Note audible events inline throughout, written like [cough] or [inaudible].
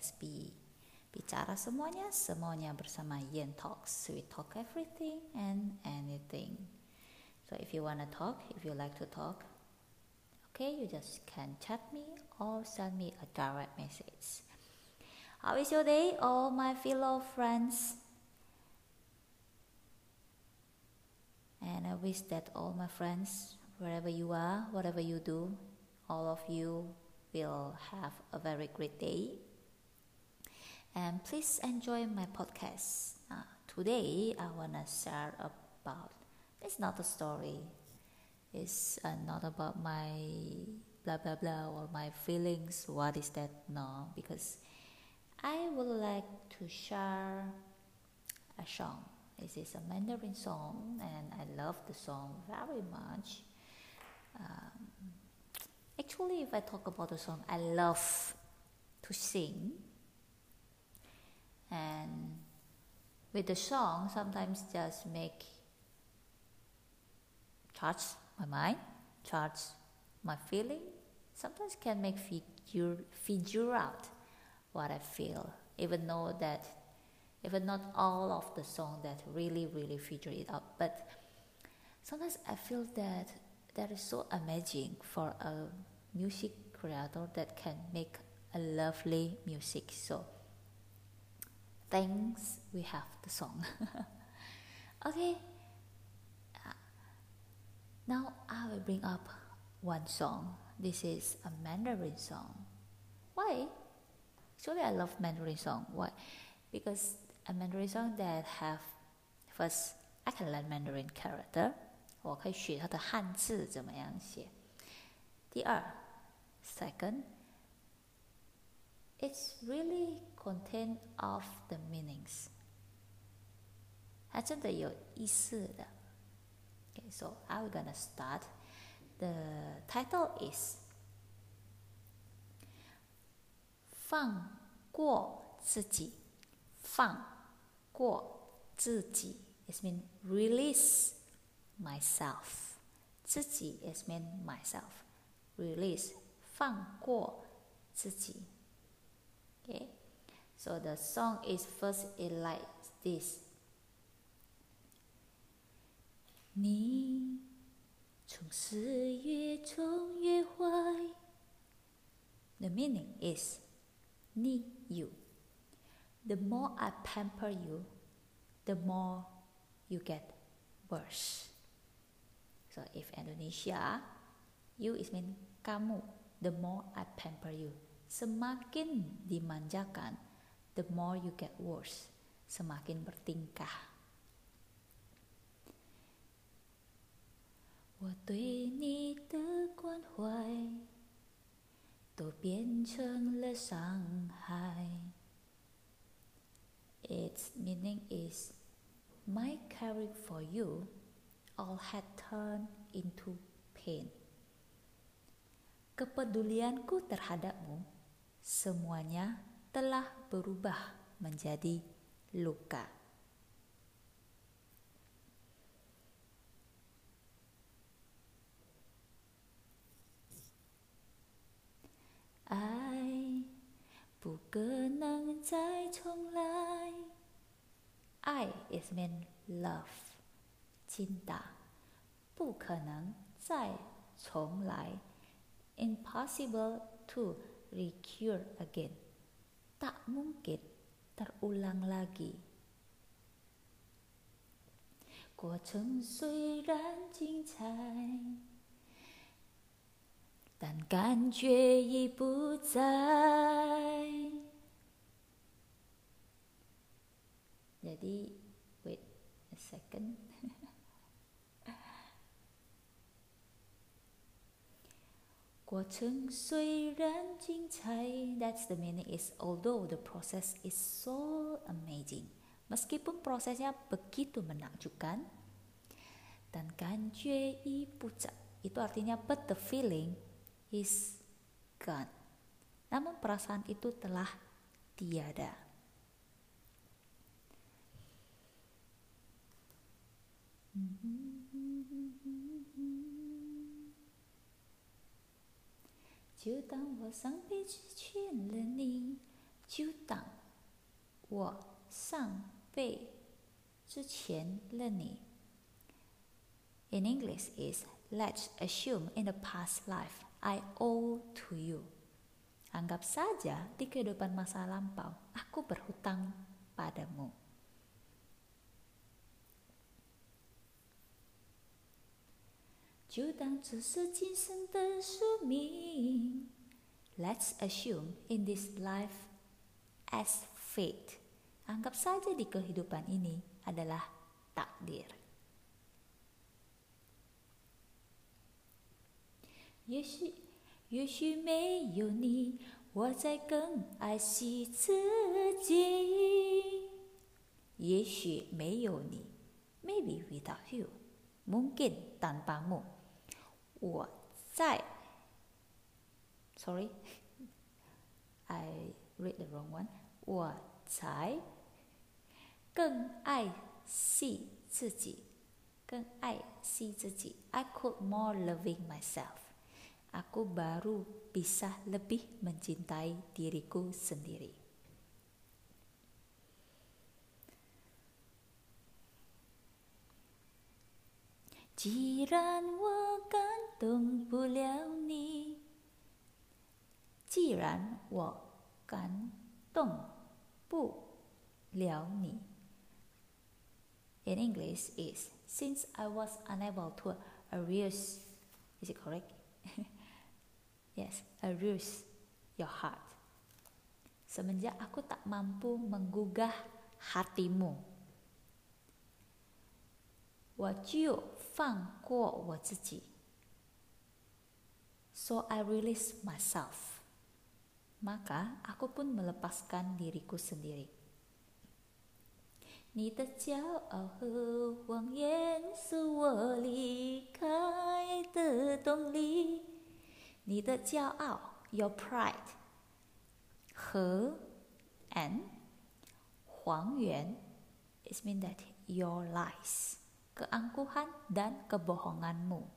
SB. Bicara semuanya, semuanya bersama Yen Talks. We talk everything and anything. So if you wanna talk, if you like to talk, okay, you just can chat me or send me a direct message. How is your day, all my fellow friends? And I wish that all my friends, wherever you are, whatever you do, all of you will have a very great day. And please enjoy my podcast. Uh, today, I want to share about it's not a story, it's uh, not about my blah blah blah or my feelings. What is that? No, because I would like to share a song. This is a Mandarin song, and I love the song very much. Um, actually, if I talk about the song, I love to sing. And with the song, sometimes just make charge my mind, charge my feeling. Sometimes can make figure figure out what I feel, even though that even not all of the song that really really figure it out, but sometimes I feel that that is so amazing for a music creator that can make a lovely music. So thanks we have the song. [laughs] okay. Uh, now I will bring up one song. This is a Mandarin song. Why? Actually, I love Mandarin song. Why? Because a Mandarin song that have first I can learn Mandarin character，我可以学它的汉字怎么样写。第二，second, it's really contain of the meanings，它真的有意思的。Okay, so I'm gonna start. The title is 放过自己，放过自己 is mean release myself. 自己 is mean myself. Release 放过自己。 Okay, so the song is first it like this. 你从四月中越坏。The meaning is 你 you. The more I pamper you, the more you get worse. So if Indonesia, you is mean kamu. The more I pamper you, semakin dimanjakan, the more you get worse. Semakin bertingkah. 我对你的关怀都变成了伤害。Its meaning is my caring for you all had turned into pain. Kepedulianku terhadapmu semuanya telah berubah menjadi luka. I 不可能再重来。I is mean love，金打，不可能再重来，impossible to recur again，tak mungkin terulang lagi。过程虽然精彩。但感觉已不在。Jadi, wait a second. 过程虽然精彩，That's the meaning is although the process is so amazing. Meskipun prosesnya begitu menakjubkan, dan 感觉已不在，itu artinya but the feeling is gone. Namun perasaan itu telah tiada. 就当我上辈之前了你。In English is let's assume in the past life I owe to you. Anggap saja di kehidupan masa lampau aku berhutang padamu. 就当这是今生的宿命。Let's assume in this life as fate. Anggap saja di kehidupan ini adalah takdir. 也许，也许没有你，我在更爱惜自己。也许没有你，Maybe without you. Mungkin tanpamu. 我在，sorry，I [laughs] read the wrong one。我才更爱惜自己，更爱惜自己。I could more loving myself。Aku baru bisa lebih mencintai diriku sendiri。 既然我感动不了你，既然我感动不了你。In English is since I was unable to arouse, is it correct? [laughs] yes, arouse your heart. Semenjak aku tak mampu menggugah hatimu, 我就 放过我自己，so I release myself. Maka aku pun melepaskan diriku sendiri. 你的骄傲和谎言是我离开的动力。你的骄傲，your pride，和 and 谎言，it means that your lies。 keangkuhan dan kebohonganmu，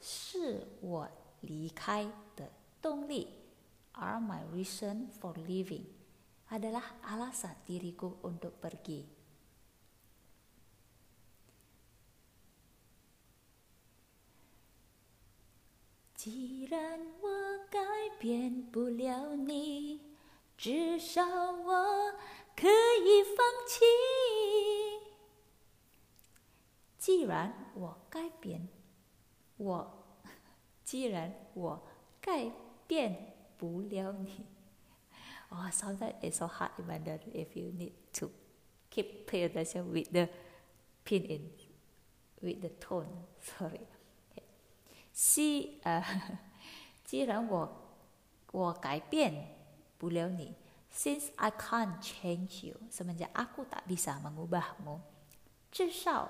是我离开的动力。Are my reason for living adalah alasan diriku untuk pergi. 既然我改变不了你，至少我可以放弃。 既然我改变，我既然我改变不了你，oh sometimes it's so hard to wonder if you need to keep pay attention with the pin in with the tone. Sorry. 既呃，既然我我改变不了你，since I can't change you，什么叫 aku tak bisa mengubahmu，至少。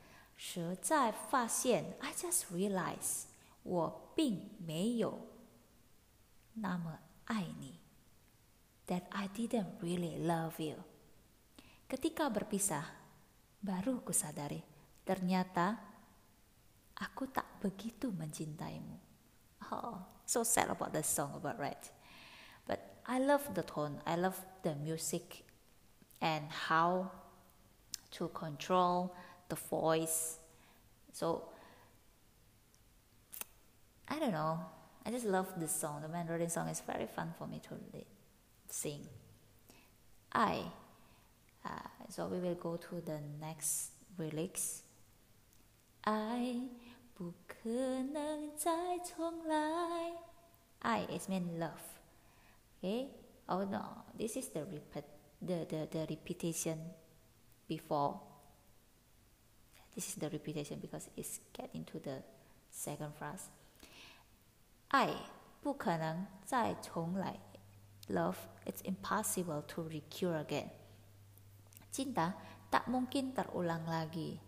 实在发现，I just realize 我并没有那么爱你。That I didn't really love you. Ketika berpisah, baru ku sadari ternyata aku tak begitu mencintaimu. Oh, so sad about the song about right. But I love the tone. I love the music and how to control the voice. So I don't know. I just love this song. The Mandarin song is very fun for me to sing. I. Uh, so we will go to the next lyrics. I 不可能再重来。I is mean love. Okay. Oh no, this is the repeat the the, the repetition before this is the repetition because it's get into the second phrase. 爱不可能再重来。Love, it's impossible to recur again. Cinta tak mungkin terulang lagi.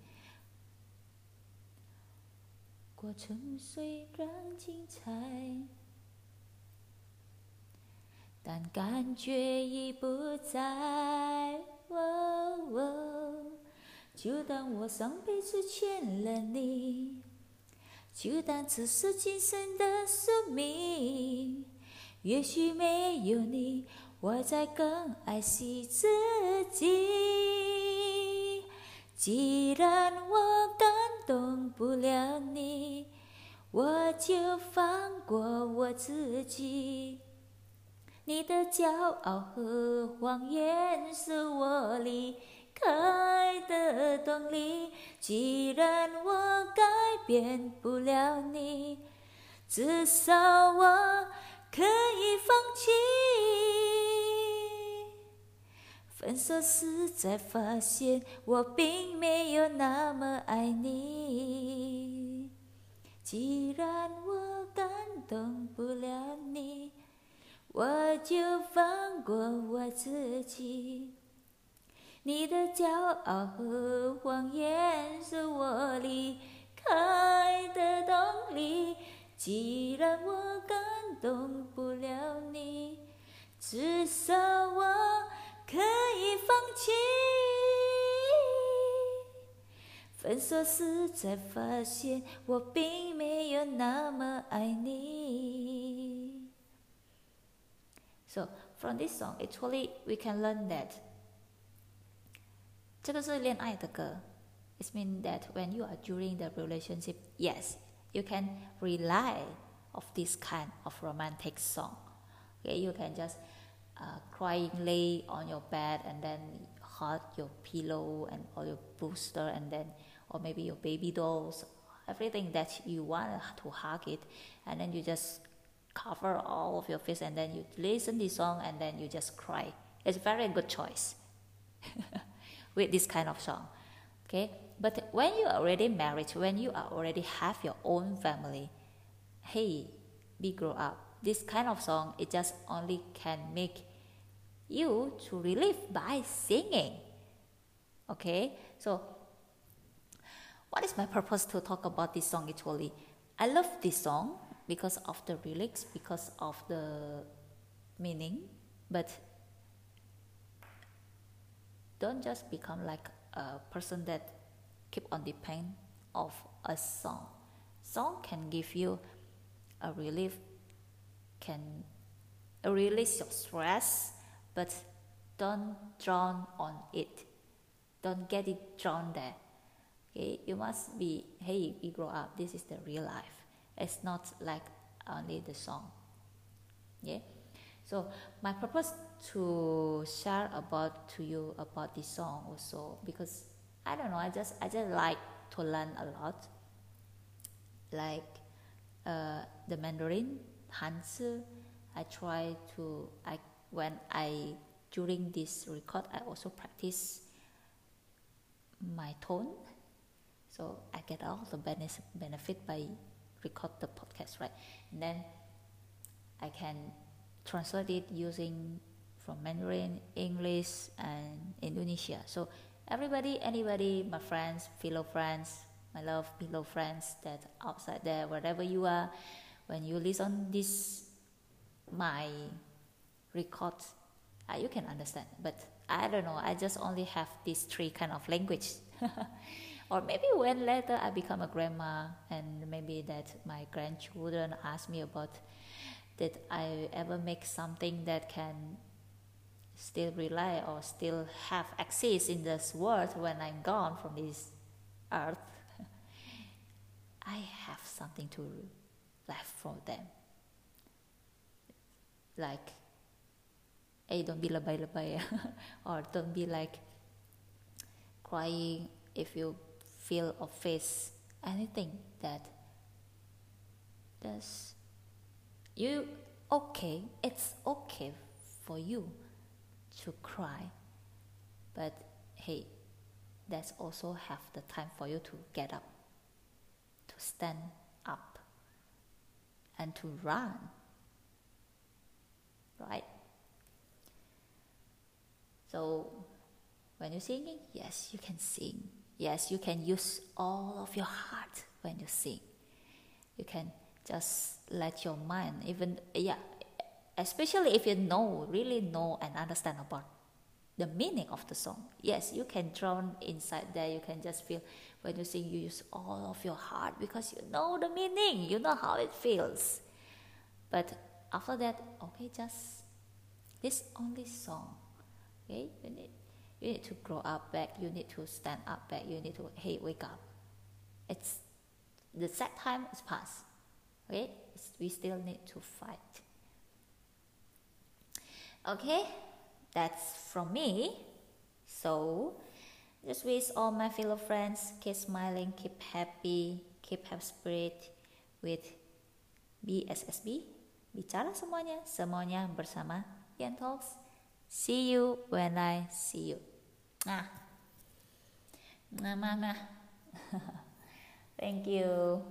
过程虽然精彩，但感觉已不在。就当我上辈子欠了你，就当这是今生的宿命。也许没有你，我在更爱惜自己。既然我感动不了你，我就放过我自己。你的骄傲和谎言是我离开的动力。既然我改变不了你，至少我。可以放弃。分手时才发现，我并没有那么爱你。既然我感动不了你，我就放过我自己。你的骄傲和谎言是我离开的动力。既然我感动不了你，至少我可以放弃。分手时才发现，我并没有那么爱你。So from this song, actually we can learn that 这个是恋爱的歌。It means that when you are during the relationship, yes, you can rely of this kind of romantic song. Okay, you can just uh, crying lay on your bed and then hug your pillow and or your booster and then or maybe your baby dolls, everything that you want to hug it, and then you just cover all of your face and then you listen this song and then you just cry. It's a very good choice [laughs] with this kind of song. Okay, but when you are already married, when you are already have your own family, hey, be grow up. This kind of song, it just only can make you to relieve by singing. Okay, so what is my purpose to talk about this song actually? I love this song because of the lyrics, because of the meaning, but don't just become like a person that keep on depend of a song. Song can give you a relief can release your stress, but don't drown on it. Don't get it drawn there. Okay, you must be hey, we grow up. This is the real life. It's not like only the song. Yeah. So my purpose to share about to you about this song also because I don't know. I just I just like to learn a lot. Like uh, the Mandarin, Hanzi. I try to I when I during this record I also practice my tone, so I get all the benefit by record the podcast right, and then I can translate it using from Mandarin, English, and Indonesia. So everybody, anybody, my friends, fellow friends, my love fellow friends that outside there wherever you are when you listen this my record uh, you can understand but i don't know i just only have these three kind of language [laughs] or maybe when later i become a grandma and maybe that my grandchildren ask me about did i ever make something that can still rely or still have access in this world when i'm gone from this earth [laughs] I have something to left for them. Like, hey, don't be lebay-lebay, [laughs] or don't be like crying if you feel or face anything that does you okay. It's okay for you to cry, but hey, that's also have the time for you to get up to stand up and to run. Right? So when you're singing yes you can sing yes you can use all of your heart when you sing you can just let your mind even yeah especially if you know really know and understand about the meaning of the song. Yes you can drown inside there. You can just feel when you sing you use all of your heart because you know the meaning. You know how it feels. But after that okay just this only song. Okay you need you need to grow up back. You need to stand up back. You need to hey wake up. It's the sad time is past okay we still need to fight okay that's from me. So just wish all my fellow friends keep smiling keep happy keep happy spirit with BSSB bicara semuanya semuanya bersama Yan Talks. See you when I see you. Nah. Nah nah, nah. [laughs] thank you